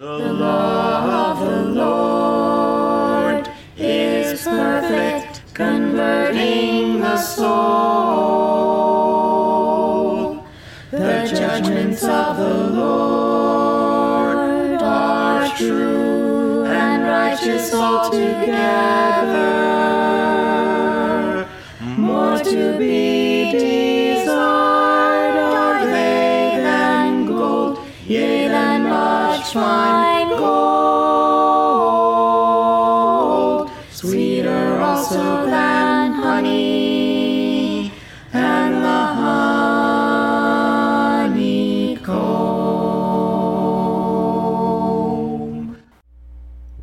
The law of the Lord is perfect, converting the soul. The judgments of the Lord are true and righteous altogether. More to be gold. Sweeter also than honey and the honeycomb.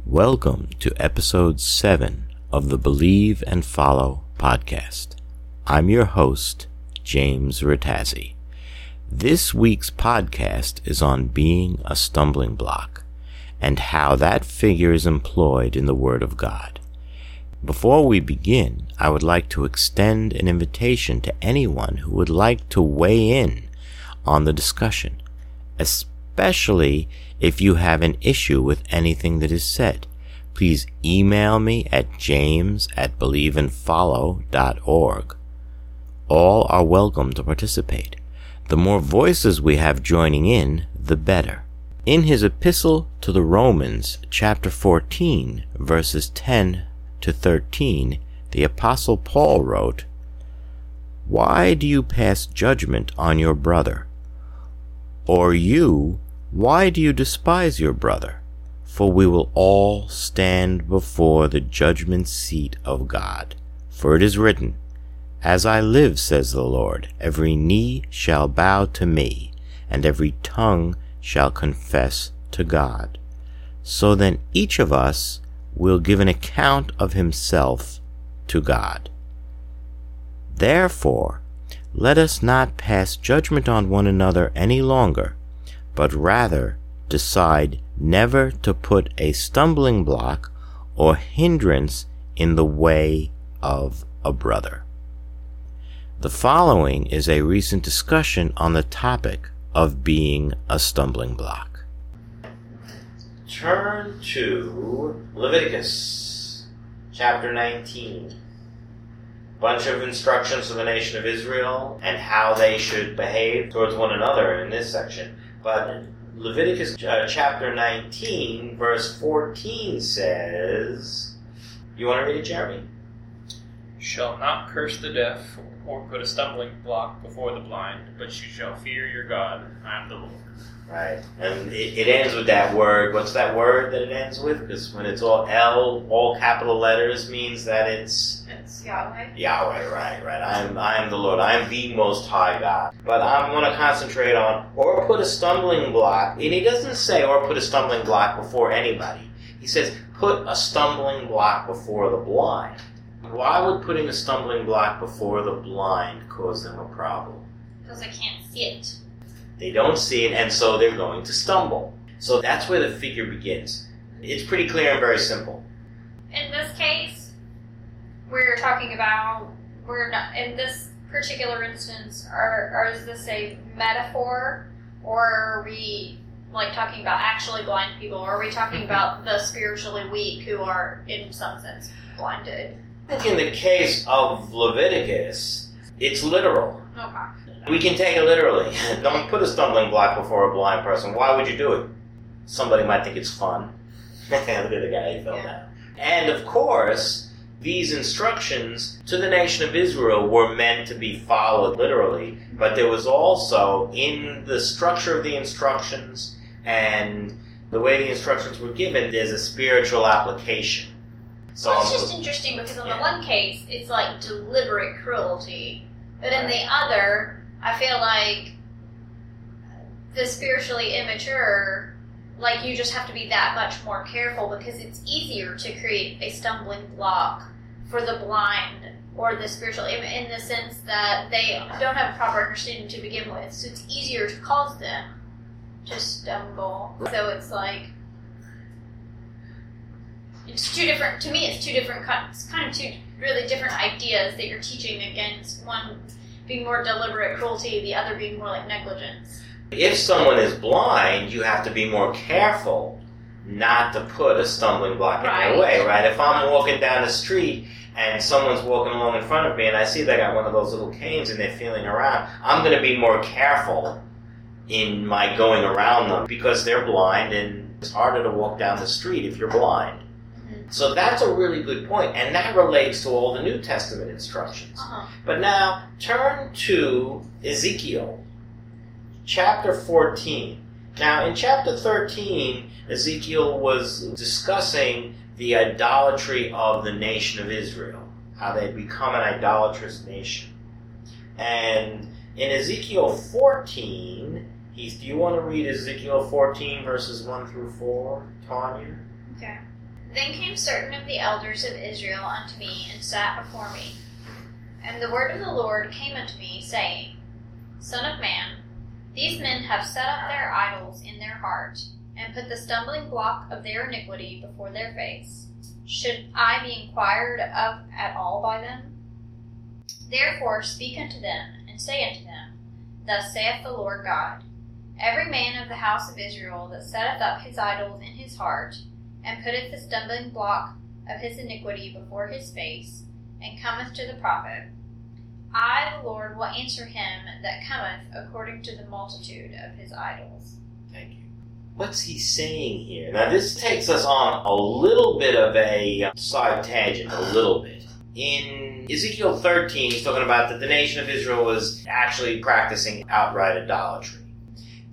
Welcome to episode 7 of the Believe and Follow podcast. I'm your host, James Rattazzi. This week's podcast is on being a stumbling block and how that figure is employed in the Word of God. Before we begin, I would like to extend an invitation to anyone who would like to weigh in on the discussion, especially if you have an issue with anything that is said. Please email me at james at believeandfollow.org. All are welcome to participate. The more voices we have joining in, the better. In his epistle to the Romans, chapter 14, verses 10 to 13, the apostle Paul wrote, Why do you pass judgment on your brother? Or you, why do you despise your brother? For we will all stand before the judgment seat of God. For it is written, As I live, says the Lord, every knee shall bow to me, and every tongue shall confess to God. So then each of us will give an account of himself to God. Therefore, let us not pass judgment on one another any longer, but rather decide never to put a stumbling block or hindrance in the way of a brother. The following is a recent discussion on the topic of being a stumbling block. Turn to Leviticus chapter 19 bunch of instructions for the nation of Israel and how they should behave towards one another in this section. But Leviticus uh, chapter 19, verse 14 says, You want to read it, Jeremy? Shall not curse the deaf or put a stumbling block before the blind, but you shall fear your God. I am the Lord. Right. And it, it ends with that word. What's that word that it ends with? Because when it's all L, all capital letters, means that it's It's Yahweh. Yahweh, right, right. I'm, I'm the Lord. I'm the Most High God. But I'm going to concentrate on, or put a stumbling block. And he doesn't say, or put a stumbling block before anybody. He says, put a stumbling block before the blind. Why would putting a stumbling block before the blind cause them a problem? Because they can't see it. They don't see it, and so they're going to stumble. So that's where the figure begins. It's pretty clear and very simple. In this case, we're talking about we're not in this particular instance. Are, are is this a metaphor, or are we like talking about actually blind people? Or are we talking about the spiritually weak who are in some sense blinded? In the case of Leviticus, it's literal. Okay. We can take it literally. Don't put a stumbling block before a blind person. Why would you do it? Somebody might think it's fun. Look at the guy he fell Yeah. down. And of course, these instructions to the nation of Israel were meant to be followed literally, but there was also in the structure of the instructions and the way the instructions were given, there's a spiritual application. So Well, it's just interesting because on the one case, it's like deliberate cruelty, but in the other, I feel like the spiritually immature, like you just have to be that much more careful because it's easier to create a stumbling block for the blind or the spiritual in, in the sense that they don't have a proper understanding to begin with, so it's easier to cause them to stumble. So it's like it's two different to me it's two different kind it's kind of two really different ideas that you're teaching against one being more deliberate cruelty the other being more like negligence If someone is blind, you have to be more careful not to put a stumbling block in Right. their way, right? If I'm walking down the street and someone's walking along in front of me and I see they got one of those little canes and they're feeling around, I'm going to be more careful in my going around them because they're blind and it's harder to walk down the street if you're blind. Mhm. So that's a really good point, and that relates to all the New Testament instructions. Uh-huh. But now turn to Ezekiel chapter 14. Now, in chapter 13, Ezekiel was discussing the idolatry of the nation of Israel, how they had become an idolatrous nation. And in Ezekiel 14, Heath, do you want to read Ezekiel 14, verses 1 through 4, Tanya? Okay. Then came certain of the elders of Israel unto me, and sat before me. And the word of the Lord came unto me, saying, Son of man, these men have set up their idols in their heart, and put the stumbling block of their iniquity before their face. Should I be inquired of at all by them? Therefore speak unto them, and say unto them, Thus saith the Lord God, Every man of the house of Israel that setteth up his idols in his heart, and putteth the stumbling block of his iniquity before his face, and cometh to the prophet, I, the Lord, will answer him that cometh according to the multitude of his idols. Thank you. What's he saying here? Now, this takes us on a little bit of a side tangent, a little bit. In Ezekiel 13, he's talking about that the nation of Israel was actually practicing outright idolatry.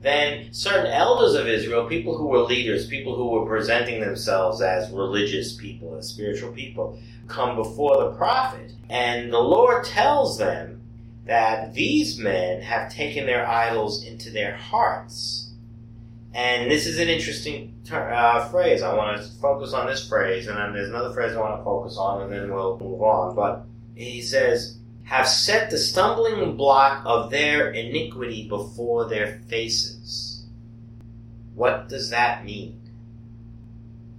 Then certain elders of Israel, people who were leaders, people who were presenting themselves as religious people, as spiritual people, come before the prophet. And the Lord tells them that these men have taken their idols into their hearts. And this is an interesting ter- uh, phrase. I want to focus on this phrase, and then there's another phrase I want to focus on, and then we'll move on. But he says, have set the stumbling block of their iniquity before their faces. What does that mean?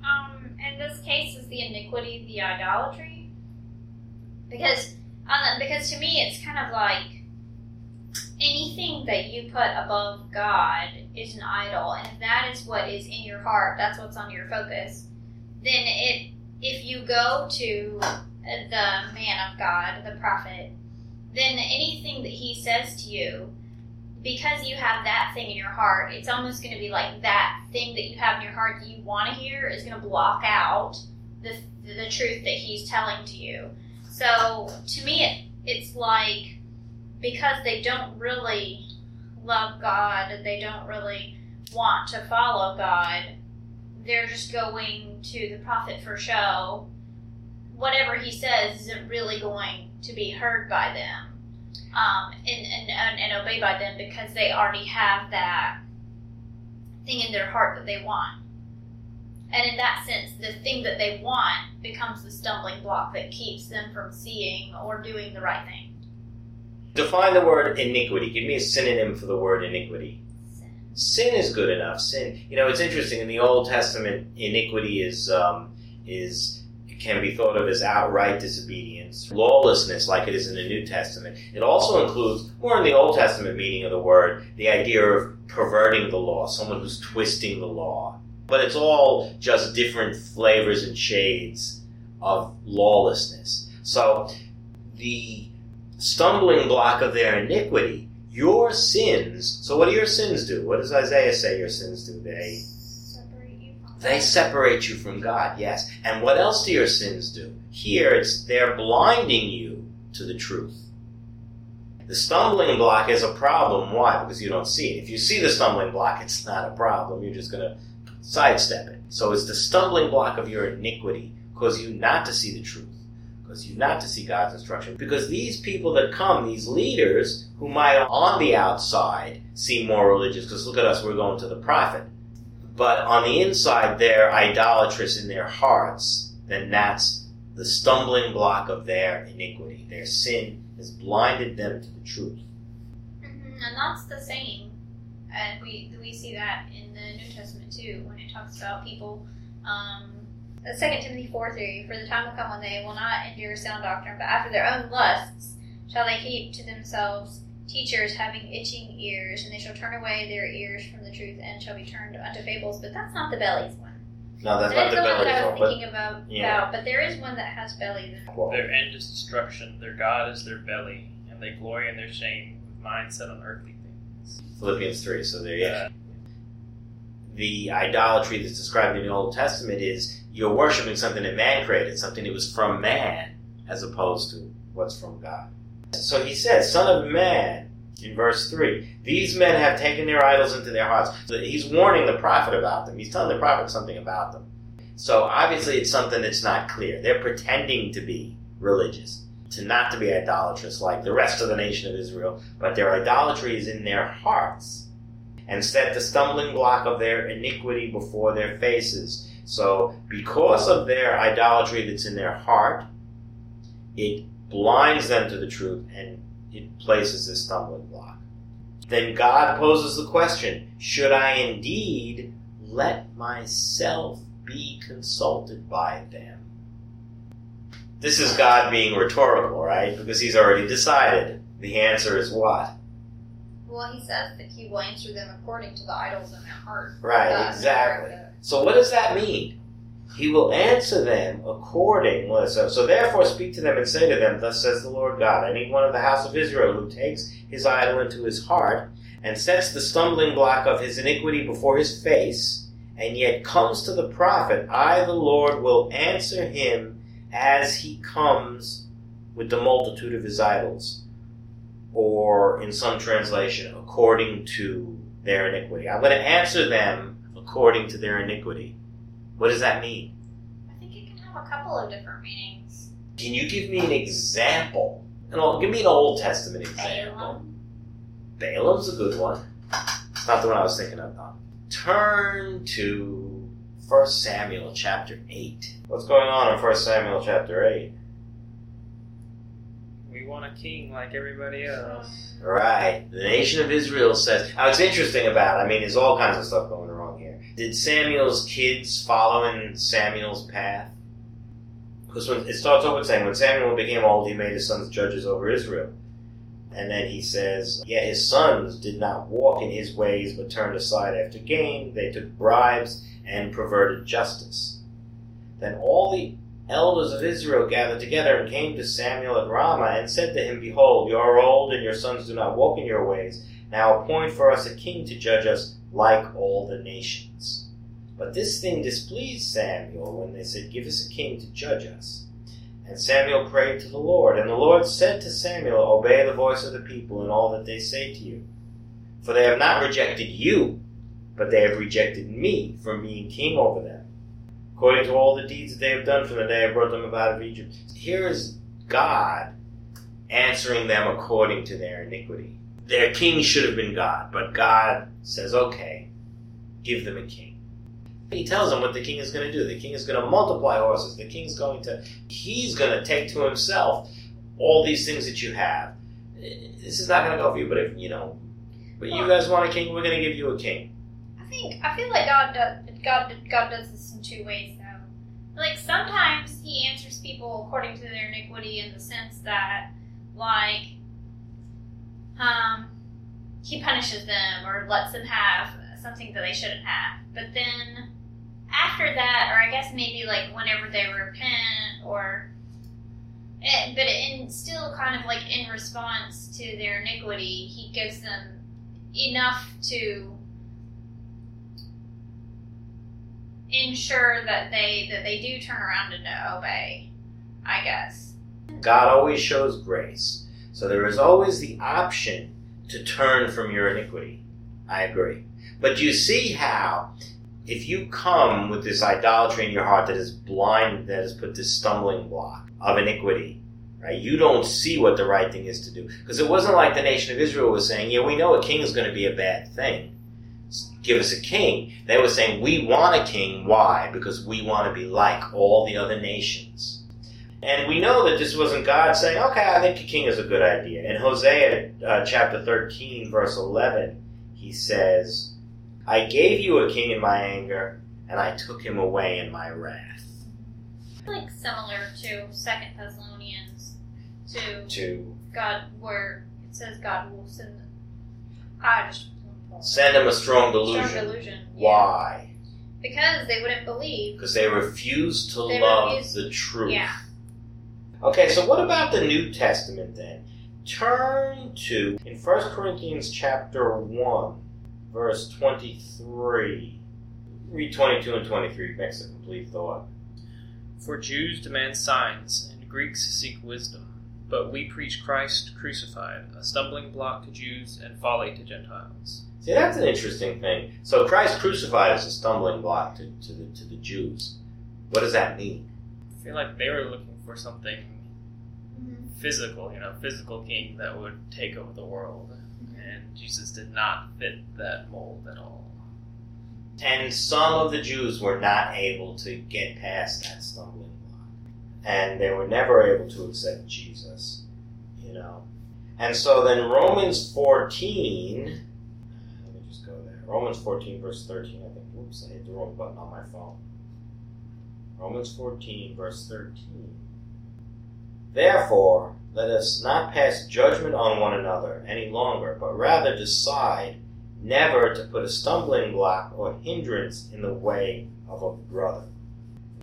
Um, in this case, is the iniquity the idolatry? Because, um, because to me, it's kind of like anything that you put above God is an idol, and if that is what is in your heart, that's what's on your focus. Then it, if you go to the man of God, the prophet, then anything that he says to you, because you have that thing in your heart, it's almost going to be like that thing that you have in your heart that you want to hear is going to block out the, the truth that he's telling to you. So to me, it, it's like because they don't really love God, they don't really want to follow God, they're just going to the prophet for show. Whatever he says isn't really going to be heard by them um, and, and, and, and obeyed by them because they already have that thing in their heart that they want. And in that sense, the thing that they want becomes the stumbling block that keeps them from seeing or doing the right thing. Define the word iniquity. Give me a synonym for the word iniquity. Sin is good enough. Sin, you know, it's interesting. In the Old Testament, iniquity is um, is can be thought of as outright disobedience, lawlessness, like it is in the New Testament. It also includes, more in the Old Testament meaning of the word, the idea of perverting the law, someone who's twisting the law. But it's all just different flavors and shades of lawlessness. So the stumbling block of their iniquity, your sins. So what do your sins do? What does Isaiah say your sins do? They they separate you from God, yes. And what else do your sins do? Here, it's they're blinding you to the truth. The stumbling block is a problem. Why? Because you don't see it. If you see the stumbling block, it's not a problem. You're just going to sidestep it. So it's the stumbling block of your iniquity, cause you not to see the truth, cause you not to see God's instruction. Because these people that come, these leaders, who might on the outside seem more religious, because look at us, we're going to the prophet but on the inside they're idolatrous in their hearts, then that's the stumbling block of their iniquity. Their sin has blinded them to the truth. Mhm, And that's the same. And we we see that in the New Testament too, when it talks about people. Um, Second Timothy four three. For the time will come when they will not endure sound doctrine, but after their own lusts shall they heap to themselves teachers having itching ears, and they shall turn away their ears from the truth and shall be turned unto fables. But that's not the belly's one. No, that's And not the that's the one I thorn. was But thinking about, yeah. about, but there is one that has bellies. in it. well, Their end is destruction. Their God is their belly, and they glory in their shame, with mind set on earthly things. Philippians three. So there you Uh, the idolatry that's described in the Old Testament is you're worshiping something that man created, something that was from man, as opposed to what's from God. So he says, Son of man, in verse 3, these men have taken their idols into their hearts. So he's warning the prophet about them. He's telling the prophet something about them. So obviously it's something that's not clear. They're pretending to be religious, to not to be idolatrous like the rest of the nation of Israel, but their idolatry is in their hearts and set the stumbling block of their iniquity before their faces. So, because of their idolatry that's in their heart, it blinds them to the truth and it places a stumbling block. Then God poses the question Should I indeed let myself be consulted by them? This is God being rhetorical, right? Because he's already decided. The answer is what? Well, he says that he will answer them according to the idols in their heart. Right, Thus, exactly. So what does that mean? He will answer them according. So, so therefore speak to them and say to them, Thus says the Lord God, any one of the house of Israel who takes his idol into his heart and sets the stumbling block of his iniquity before his face, and yet comes to the prophet, I the Lord will answer him as he comes with the multitude of his idols. Or in some translation, according to their iniquity. I'm going to answer them according to their iniquity. What does that mean? I think it can have a couple of different meanings. Can you give me an example? And I'll- give me an Old Testament example. Balaam. Balaam's a good one. It's not the one I was thinking of, though. Turn to 1 Samuel chapter 8. What's going on in 1 Samuel chapter 8? we want a king like everybody else. Right. The nation of Israel says. Now, it's interesting about it, I mean, there's all kinds of stuff going wrong here. Did Samuel's kids follow in Samuel's path? Because when it starts off with saying, when Samuel became old, he made his sons judges over Israel. And then he says, yeah, his sons did not walk in his ways, but turned aside after gain. They took bribes and perverted justice. Then all the elders of Israel gathered together and came to Samuel at Ramah and said to him, Behold, you are old, and your sons do not walk in your ways. Now appoint for us a king to judge us like all the nations. But this thing displeased Samuel when they said, Give us a king to judge us. And Samuel prayed to the Lord, and the Lord said to Samuel, Obey the voice of the people in all that they say to you. For they have not rejected you, but they have rejected me from being king over them according to all the deeds that they have done from the day I brought them out of Egypt. Here is God answering them according to their iniquity. Their king should have been God, but God says, okay, give them a king. He tells them what the king is going to do. The king is going to multiply horses. The king's going to, he's going to take to himself all these things that you have. This is not going to go for you, but if, you know, but you guys want a king, we're going to give you a king. I think I feel like God does God God does this in two ways though. Like sometimes He answers people according to their iniquity in the sense that, like, um, He punishes them or lets them have something that they shouldn't have. But then after that, or I guess maybe like whenever they repent or. eh, but in still kind of like in response to their iniquity, he gives them enough to ensure that they that they do turn around and obey. I guess. God always shows grace. So there is always the option to turn from your iniquity. I agree. But you see how, if you come with this idolatry in your heart that is blind, that has put this stumbling block of iniquity, right? You don't see what the right thing is to do. Because it wasn't like the nation of Israel was saying, yeah, we know a king is going to be a bad thing. Give us a king. They were saying, we want a king. Why? Because we want to be like all the other nations. And we know that this wasn't God saying, okay, I think a king is a good idea. In Hosea uh, chapter 13, verse 11, he says, I gave you a king in my anger, and I took him away in my wrath. Like similar to Second Thessalonians, to To God, where it says God will send. Ah, I just send him a strong delusion. strong delusion. Why? because they wouldn't believe. Because they refuse to They love refuse- the truth. Yeah. Okay, so what about the New Testament then? Turn to in 1 Corinthians chapter 1, verse 23. Read 22 and 23 makes a complete thought. For Jews demand signs, and Greeks seek wisdom. But we preach Christ crucified, a stumbling block to Jews and folly to Gentiles. See, that's an interesting thing. So Christ crucified is a stumbling block to, to, the, to the Jews. What does that mean? I feel like they were looking for something Mm-hmm. physical, you know, physical king that would take over the world. And Jesus did not fit that mold at all. And some of the Jews were not able to get past that stumbling block. And they were never able to accept Jesus, you know. And so then Romans 14, let me just go there. Romans 14, verse 13, I think. Oops, I hit the wrong button on my phone. Romans 14, verse 13. Therefore, let us not pass judgment on one another any longer, but rather decide never to put a stumbling block or hindrance in the way of a brother.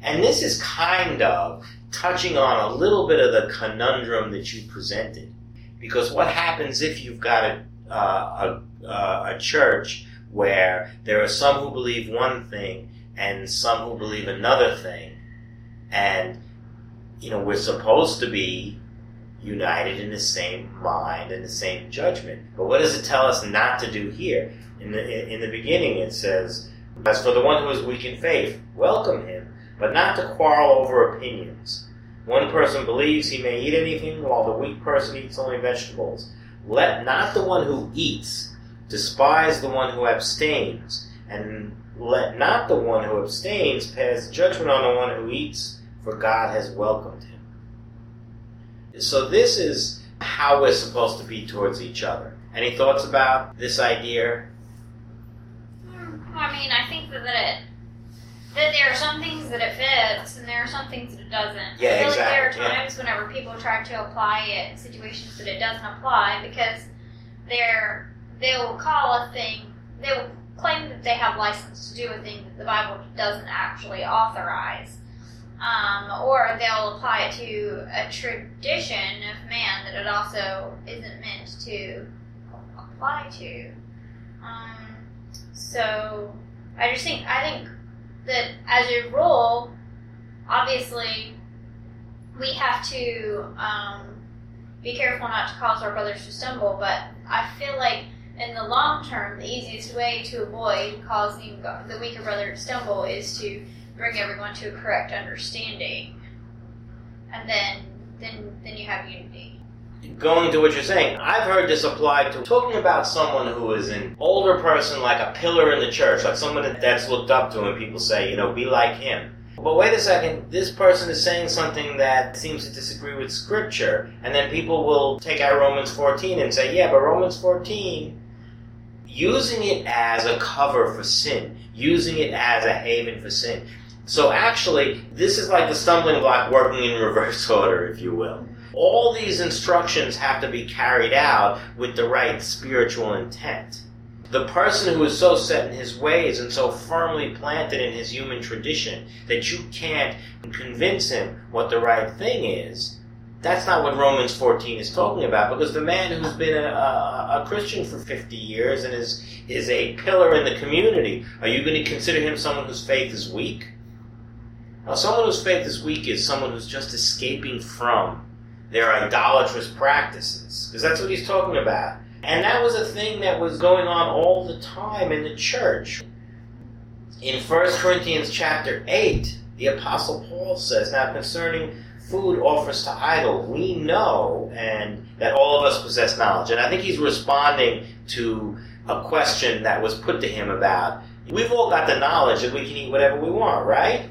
And this is kind of touching on a little bit of the conundrum that you presented. Because what happens if you've got a, uh, a, uh, a church where there are some who believe one thing and some who believe another thing, and you know we're supposed to be united in the same mind and the same judgment. But what does it tell us not to do here? In the in the beginning, it says, "As for the one who is weak in faith, welcome him, but not to quarrel over opinions. One person believes he may eat anything, while the weak person eats only vegetables. Let not the one who eats despise the one who abstains, and let not the one who abstains pass judgment on the one who eats, for God has welcomed him." So this is how we're supposed to be towards each other. Any thoughts about this idea? I mean, I think that, that it that there are some things that it fits, and there are some things that it doesn't. Yeah, I feel like there exactly, are yeah. times whenever people try to apply it in situations that it doesn't apply because they're they will call a thing they will claim that they have license to do a thing that the Bible doesn't actually authorize. Um, or they'll apply it to a tradition of man that it also isn't meant to apply to. Um, so I just think I think that as a rule, obviously, we have to um, be careful not to cause our brothers to stumble. But I feel like in the long term, the easiest way to avoid causing the weaker brother to stumble is to bring everyone to a correct understanding, and then then then you have unity. Going to what you're saying, I've heard this applied to talking about someone who is an older person, like a pillar in the church, like someone that's looked up to, and people say, you know, be like him. But wait a second, this person is saying something that seems to disagree with Scripture, and then people will take out Romans 14 and say, yeah, but Romans 14, using it as a cover for sin, using it as a haven for sin. So actually, this is like the stumbling block working in reverse order, if you will. All these instructions have to be carried out with the right spiritual intent. The person who is so set in his ways and so firmly planted in his human tradition that you can't convince him what the right thing is, that's not what Romans 14 is talking about because the man who's been a, a, a Christian for 50 years and is, is a pillar in the community, are you going to consider him someone whose faith is weak? Now, someone whose faith is weak is someone who's just escaping from their idolatrous practices, because that's what he's talking about. And that was a thing that was going on all the time in the church. In 1 Corinthians chapter 8, the Apostle Paul says, Now concerning food offers to idol, we know and that all of us possess knowledge. And I think he's responding to a question that was put to him about, we've all got the knowledge that we can eat whatever we want, right?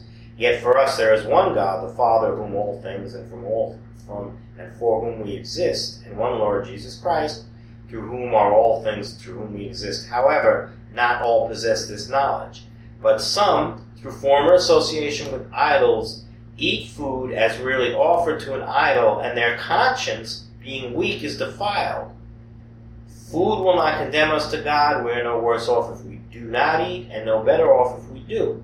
Yet for us there is one God, the Father, whom all things and from all from and for whom we exist, and one Lord Jesus Christ, through whom are all things, through whom we exist. However, not all possess this knowledge, but some, through former association with idols, eat food as really offered to an idol, and their conscience, being weak, is defiled. Food will not condemn us to God. We are no worse off if we do not eat, and no better off if we do.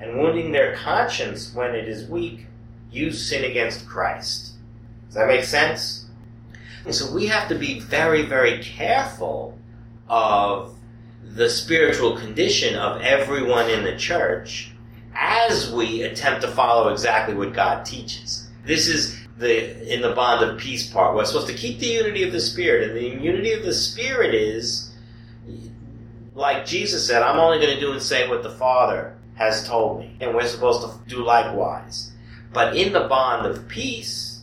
and wounding their conscience when it is weak, you sin against Christ. Does that make sense? And so we have to be very, very careful of the spiritual condition of everyone in the church as we attempt to follow exactly what God teaches. This is the in the bond of peace part. We're supposed to keep the unity of the spirit, and the unity of the spirit is like Jesus said, I'm only going to do and say what the Father has told me, and we're supposed to do likewise. But in the bond of peace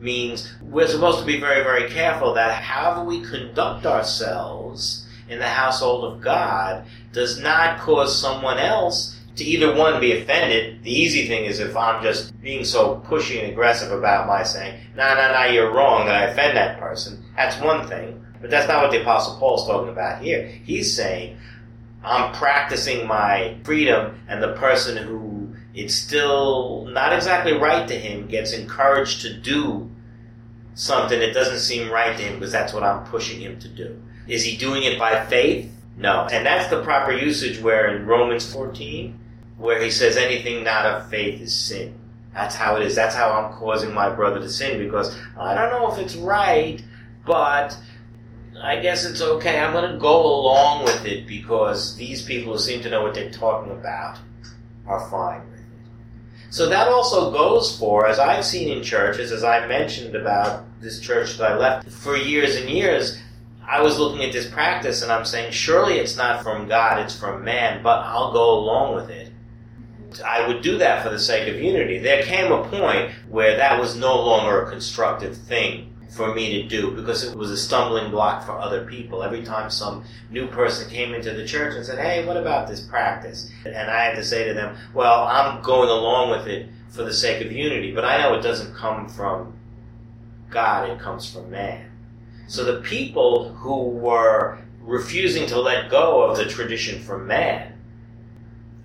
means we're supposed to be very, very careful that however we conduct ourselves in the household of God does not cause someone else to either one be offended. The easy thing is if I'm just being so pushy and aggressive about my saying, "No, no, no, you're wrong," that I offend that person. That's one thing, but that's not what the Apostle Paul's talking about here. He's saying, "I'm practicing my freedom," and the person who it's still not exactly right to him gets encouraged to do something that doesn't seem right to him because that's what I'm pushing him to do. Is he doing it by faith? No. And that's the proper usage where in Romans 14, where he says anything not of faith is sin. That's how it is. That's how I'm causing my brother to sin because I don't know if it's right, but I guess it's okay. I'm going to go along with it because these people who seem to know what they're talking about are fine with it. So that also goes for, as I've seen in churches, as I mentioned about this church that I left for years and years, I was looking at this practice and I'm saying, surely it's not from God, it's from man, but I'll go along with it. I would do that for the sake of unity. There came a point where that was no longer a constructive thing for me to do because it was a stumbling block for other people. Every time some new person came into the church and said, Hey, what about this practice? And I had to say to them, Well, I'm going along with it for the sake of unity, but I know it doesn't come from God, it comes from man. So the people who were refusing to let go of the tradition from man,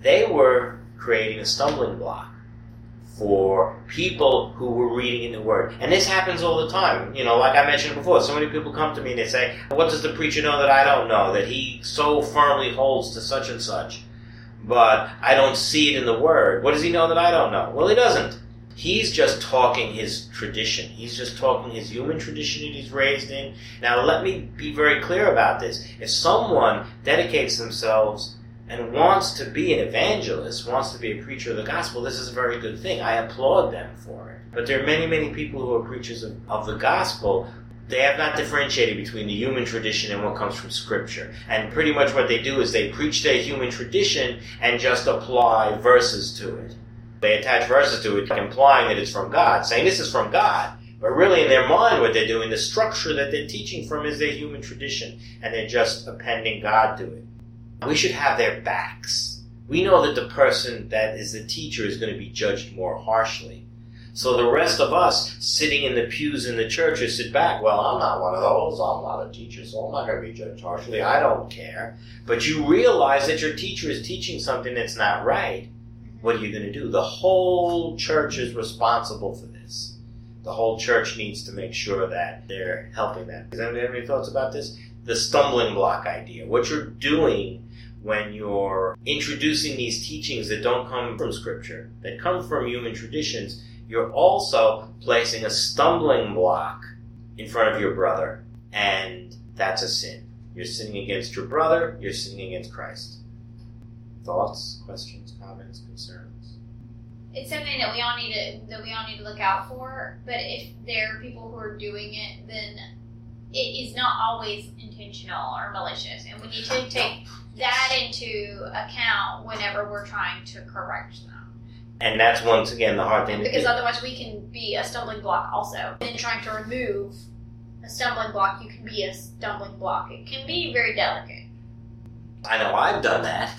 they were creating a stumbling block for people who were reading in the Word. And this happens all the time. You know, like I mentioned before, so many people come to me and they say, What does the preacher know that I don't know? That he so firmly holds to such and such, but I don't see it in the Word. What does he know that I don't know? Well, he doesn't. He's just talking his tradition. He's just talking his human tradition that he's raised in. Now, let me be very clear about this. If someone dedicates themselves and wants to be an evangelist, wants to be a preacher of the gospel, this is a very good thing. I applaud them for it. But there are many, many people who are preachers of, of the gospel. They have not differentiated between the human tradition and what comes from scripture. And pretty much what they do is they preach their human tradition and just apply verses to it. They attach verses to it, implying that it's from God, saying this is from God. But really, in their mind, what they're doing, the structure that they're teaching from is their human tradition, and they're just appending God to it. We should have their backs. We know that the person that is the teacher is going to be judged more harshly. So the rest of us sitting in the pews in the church should sit back. Well, I'm not one of those. I'm not a teacher, so I'm not going to be judged harshly. I don't care. But you realize that your teacher is teaching something that's not right what are you going to do? The whole church is responsible for this. The whole church needs to make sure that they're helping that. Does anybody have any thoughts about this? The stumbling block idea. What you're doing when you're introducing these teachings that don't come from scripture, that come from human traditions, you're also placing a stumbling block in front of your brother, and that's a sin. You're sinning against your brother, you're sinning against Christ. Thoughts, questions, comments, concerns? it's something that we all need to that we all need to look out for. But if there are people who are doing it, then it is not always intentional or malicious, and we need to take that into account whenever we're trying to correct them. And that's once again the hard thing to Because do. otherwise, we can be a stumbling block also. In trying to remove a stumbling block, you can be a stumbling block. It can be very delicate. I know I've done that.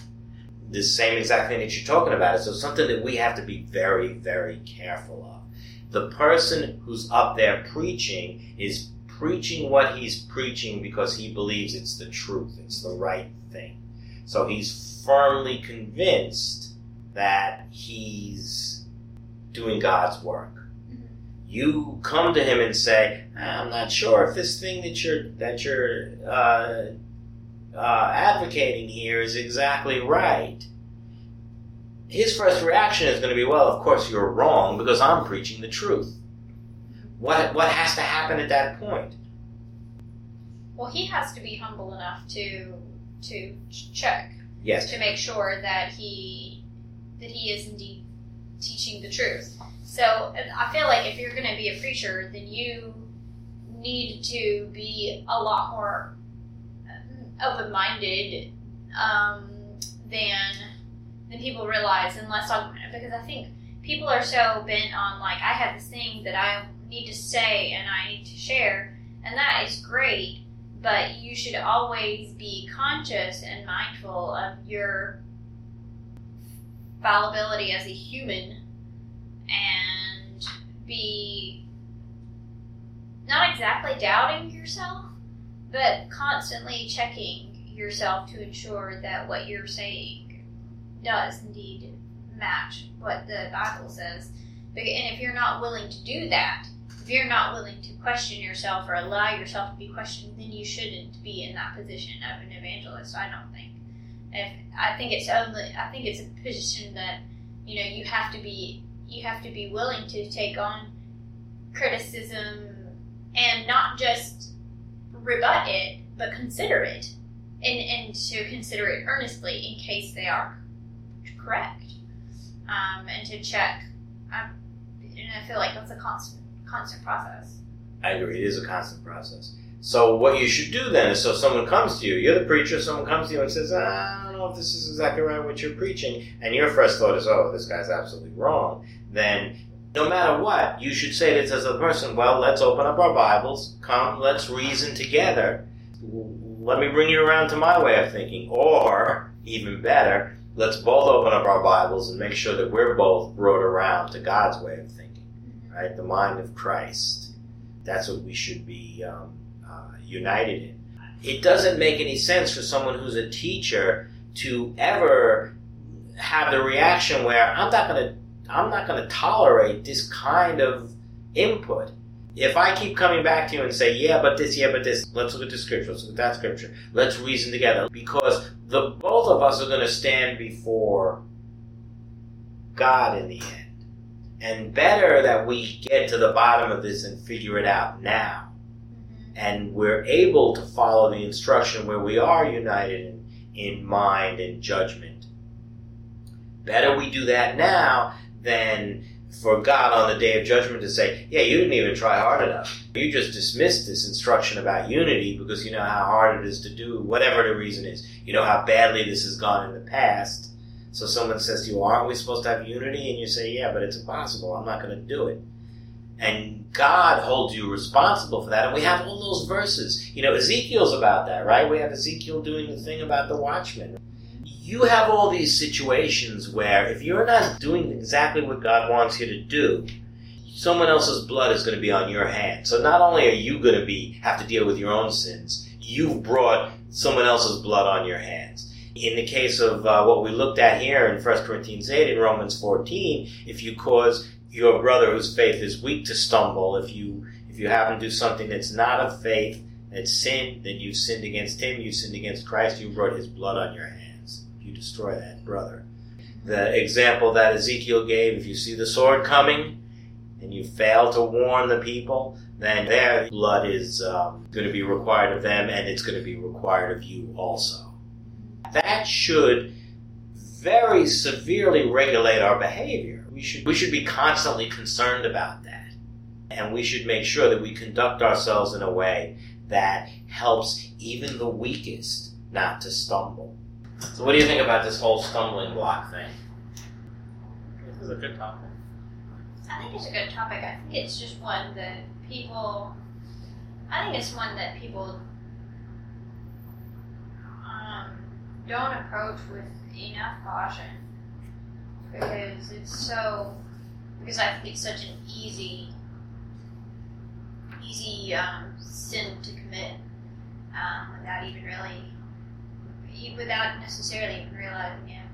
The same exact thing that you're talking about is so something that we have to be very, very careful of. The person who's up there preaching is preaching what he's preaching because he believes it's the truth, it's the right thing. So he's firmly convinced that he's doing God's work. You come to him and say, "I'm not sure if this thing that you're that you're uh, uh, advocating here is exactly right. His first reaction is going to be, well, of course you're wrong because I'm preaching the truth. What, what has to happen at that point? Well, he has to be humble enough to to check Yes, to make sure that he that he is indeed teaching the truth. So I feel like if you're going to be a preacher, then you need to be a lot more open-minded um, than than people realize, and less dogmatic. Because I think people are so bent on like I have this thing that I need to say and I need to share, and that is great. But you should always be conscious and mindful of your fallibility as a human and be not exactly doubting yourself, but constantly checking yourself to ensure that what you're saying does indeed match what the Bible says. And if you're not willing to do that, you're not willing to question yourself or allow yourself to be questioned, then you shouldn't be in that position of an evangelist. I don't think. If I think it's only, I think it's a position that you know you have to be, you have to be willing to take on criticism and not just rebut it, but consider it, and and to consider it earnestly in case they are correct, um, and to check. Um, and I feel like that's a constant constant process. I agree. It is a constant process. So what you should do then is, so someone comes to you, you're the preacher, someone comes to you and says, I don't know if this is exactly right what you're preaching, and your first thought is, oh, this guy's absolutely wrong, then no matter what, you should say this as a person, well, let's open up our Bibles, come, let's reason together, let me bring you around to my way of thinking, or, even better, let's both open up our Bibles and make sure that we're both brought around to God's way of thinking, right? The mind of Christ. That's what we should be um, uh, united in. It doesn't make any sense for someone who's a teacher to ever have the reaction where I'm not going to I'm not going to tolerate this kind of input. If I keep coming back to you and say, yeah, but this, yeah, but this, let's look at the scripture, let's look at that scripture, let's reason together, because the both of us are going to stand before God in the end. And better that we get to the bottom of this and figure it out now mm-hmm. and we're able to follow the instruction where we are united in, in mind and judgment. Better we do that now than for God on the day of judgment to say, Yeah, you didn't even try hard enough. You just dismissed this instruction about unity because you know how hard it is to do, whatever the reason is. You know how badly this has gone in the past. So someone says to you, Aren't we supposed to have unity? And you say, Yeah, but it's impossible. I'm not going to do it. And God holds you responsible for that. And we have all those verses. You know, Ezekiel's about that, right? We have Ezekiel doing the thing about the watchman. You have all these situations where if you're not doing exactly what God wants you to do, someone else's blood is going to be on your hands. So not only are you going to be have to deal with your own sins, you've brought someone else's blood on your hands. In the case of uh, what we looked at here in 1 Corinthians 8 and Romans 14, if you cause your brother whose faith is weak to stumble, if you if you happen to do something that's not of faith, that's sin, then you've sinned against him, you've sinned against Christ, you brought his blood on your hands. You destroy that brother. The example that Ezekiel gave, if you see the sword coming and you fail to warn the people, then their blood is um, going to be required of them and it's going to be required of you also. That should very severely regulate our behavior. we should we should be constantly concerned about that. And we should make sure that we conduct ourselves in a way that helps even the weakest not to stumble. So what do you think about this whole stumbling block thing? This is a good topic. I think it's a good topic. I think it's just one that people. I think it's one that people um, don't approach with enough caution because it's so. Because I think it's such an easy, easy um, sin to commit um, without even really, without necessarily even realizing it.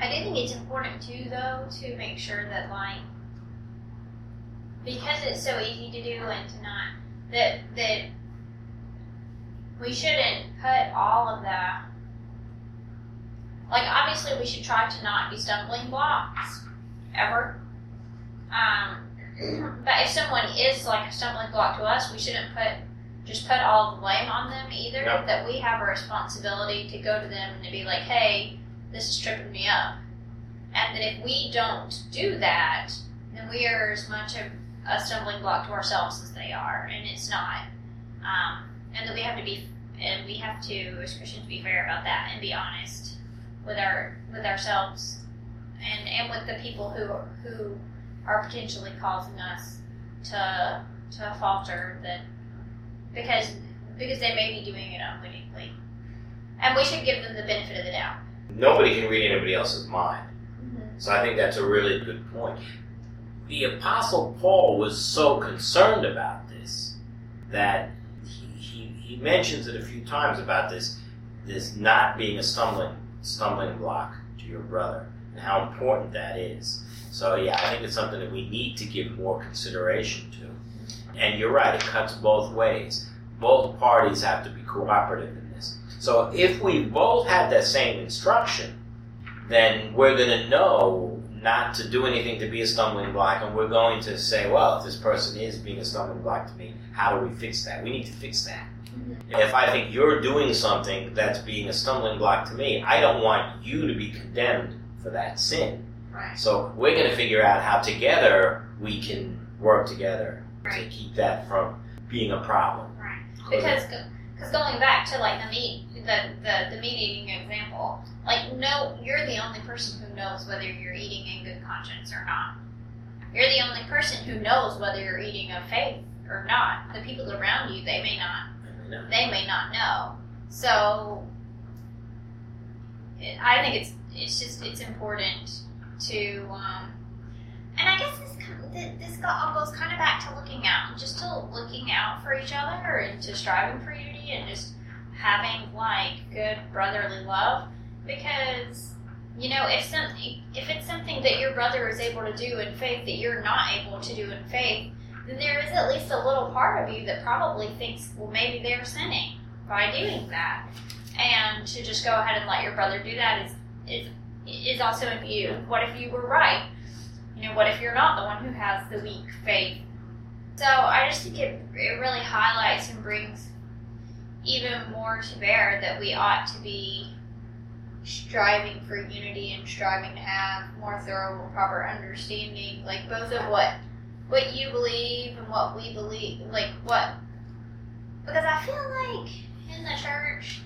I do think it's important too, though, to make sure that like because it's so easy to do and to not that that we shouldn't put all of that. Like obviously, we should try to not be stumbling blocks ever. Um, but if someone is like a stumbling block to us, we shouldn't put just put all the blame on them either. Yep. That we have a responsibility to go to them and to be like, "Hey, this is tripping me up," and that if we don't do that, then we are as much of a stumbling block to ourselves as they are, and it's not. Um, and that we have to be, and we have to, as Christians, be fair about that and be honest with our with ourselves, and and with the people who who are potentially causing us to to falter. That because because they may be doing it unwittingly, and we should give them the benefit of the doubt. Nobody can read anybody else's mind. Mm-hmm. So I think that's a really good point. The Apostle Paul was so concerned about this that he, he, he mentions it a few times about this this not being a stumbling stumbling block to your brother and how important that is. So yeah, I think it's something that we need to give more consideration to. And you're right, it cuts both ways. Both parties have to be cooperative in this. So if we both had that same instruction, then we're going to know not to do anything to be a stumbling block, and we're going to say, well, if this person is being a stumbling block to me, how do we fix that? We need to fix that. If I think you're doing something that's being a stumbling block to me, I don't want you to be condemned for that sin. Right. So we're going to figure out how together we can work together to keep that from being a problem. Right. Because because going back to like the meat the, the the meat eating example, like no, you're the only person who knows whether you're eating in good conscience or not. You're the only person who knows whether you're eating of faith or not. The people around you, they may not they may not know. So it, I think it's it's just it's important to um, and I guess this this all goes kind of back to looking out, just to looking out for each other and to striving for unity and just having like good brotherly love because you know if something if it's something that your brother is able to do in faith that you're not able to do in faith then there is at least a little part of you that probably thinks well maybe they're sinning by doing that. And to just go ahead and let your brother do that is is is also in you. What if you were right? You know what if you're not the one who has the weak faith? So i just think it, it really highlights and brings even more to bear that we ought to be striving for unity and striving to have more thorough and proper understanding like both of what what you believe and what we believe like what? Because i feel like in the church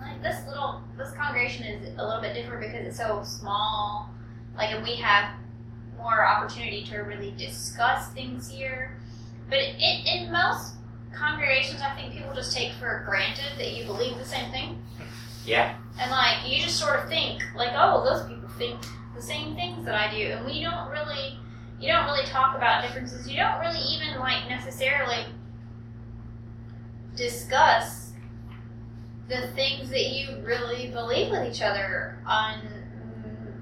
like this little this congregation is a little bit different because it's so small. Like and we have more opportunity to really discuss things here. But it, in most congregations i think people just take for granted that you believe the same thing. Yeah. and like you just sort of think like, oh, those people think the same things that I do, and we don't really, you don't really talk about differences. You don't really even like necessarily discuss the things that you really believe with each other on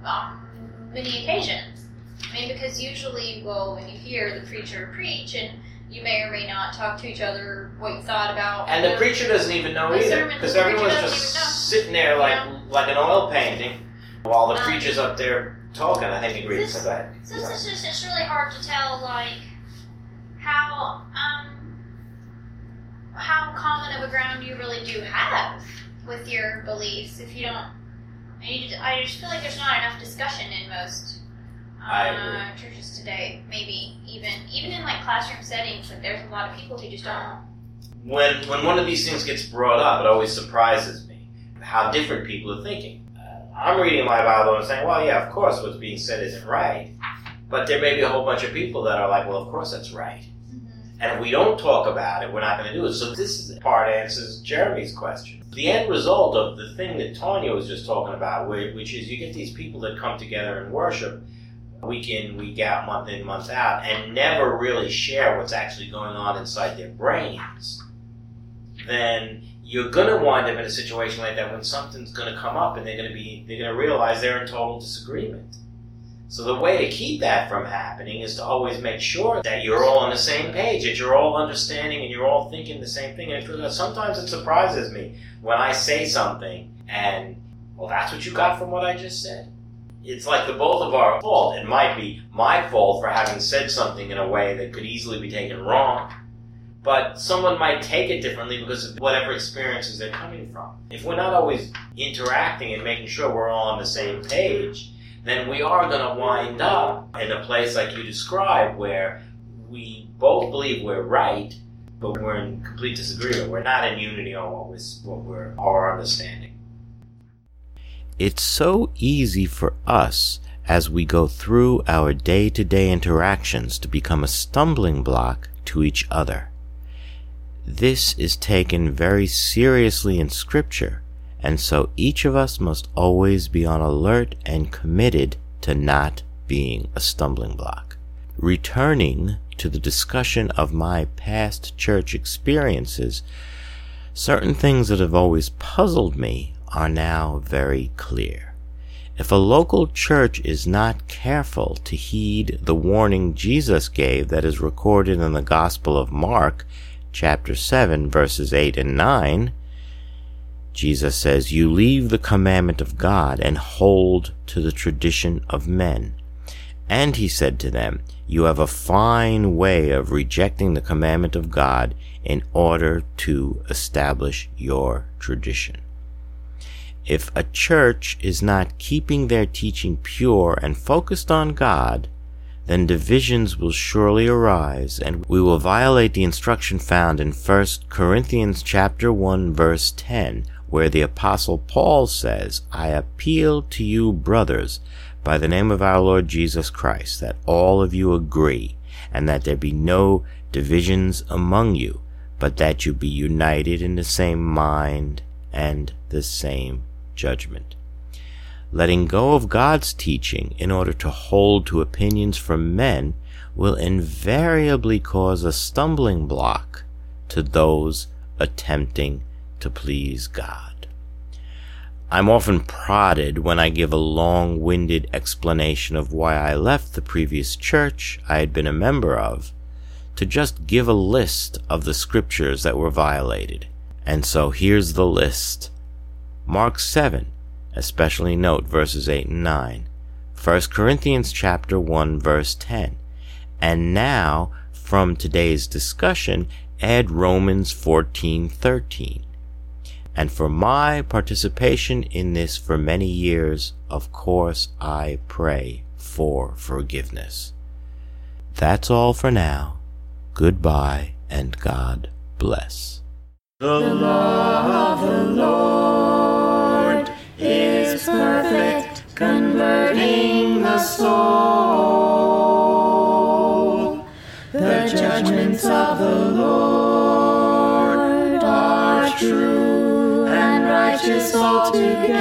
on many occasions. I mean, because usually, well, when you hear the preacher preach and you may or may not talk to each other what you thought about. And the preacher doesn't even know either, because everyone's just sitting there like like an oil painting, while the Um, preacher's up there talking. I think agreed this- to that. So it's just it's really hard to tell like how um how common of a ground you really do have with your beliefs if you don't. You just, I just feel like there's not enough discussion in most uh, churches today. Maybe even even in like classroom settings, like there's a lot of people who just don't. when when one of these things gets brought up, it always surprises me how different people are thinking. I'm reading my Bible and saying, "Well, yeah, of course, what's being said isn't right," but there may be a whole bunch of people that are like, "Well, of course, that's right." Mm-hmm. And if we don't talk about it, we're not going to do it. So this part answers Jeremy's question. The end result of the thing that Tanya was just talking about, which is you get these people that come together and worship week in, week out, month in, month out, and never really share what's actually going on inside their brains, then you're going to wind up in a situation like that when something's going to come up and they're going to be, they're to realize they're in total disagreement. So the way to keep that from happening is to always make sure that you're all on the same page, that you're all understanding and you're all thinking the same thing. And sometimes it surprises me when I say something and, well, that's what you got from what I just said. It's like the both of our fault. It might be my fault for having said something in a way that could easily be taken wrong. But someone might take it differently because of whatever experiences they're coming from. If we're not always interacting and making sure we're all on the same page, then we are going to wind up in a place like you described where we both believe we're right, but we're in complete disagreement. We're not in unity on what, we're, what we're, our understanding. It's so easy for us as we go through our day to day interactions to become a stumbling block to each other. This is taken very seriously in Scripture, and so each of us must always be on alert and committed to not being a stumbling block. Returning to the discussion of my past church experiences, certain things that have always puzzled me are now very clear. If a local church is not careful to heed the warning Jesus gave that is recorded in the Gospel of Mark, chapter 7, verses 8 and 9, Jesus says, You leave the commandment of God and hold to the tradition of men. And he said to them, You have a fine way of rejecting the commandment of God in order to establish your tradition. If a church is not keeping their teaching pure and focused on God, then divisions will surely arise and we will violate the instruction found in 1 Corinthians chapter 1 verse 10 where the apostle Paul says, I appeal to you brothers by the name of our Lord Jesus Christ that all of you agree and that there be no divisions among you, but that you be united in the same mind and the same judgment. Letting go of God's teaching in order to hold to opinions from men will invariably cause a stumbling block to those attempting to please God. I'm often prodded when I give a long winded explanation of why I left the previous church I had been a member of to just give a list of the scriptures that were violated. And so here's the list. Mark 7, especially note verses 8 and 9. 1 Corinthians chapter 1 verse 10. And now, from today's discussion, add Romans 14:13. And for my participation in this for many years, of course, I pray for forgiveness. That's all for now. Goodbye and God bless. The law of the Lord is perfect, converting the soul. The judgments of the Lord are true and righteous altogether.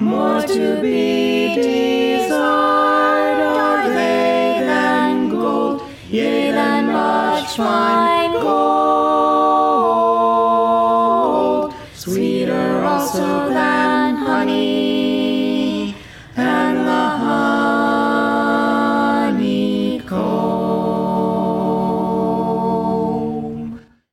More to be desired are they than gold, yea, than much fine gold.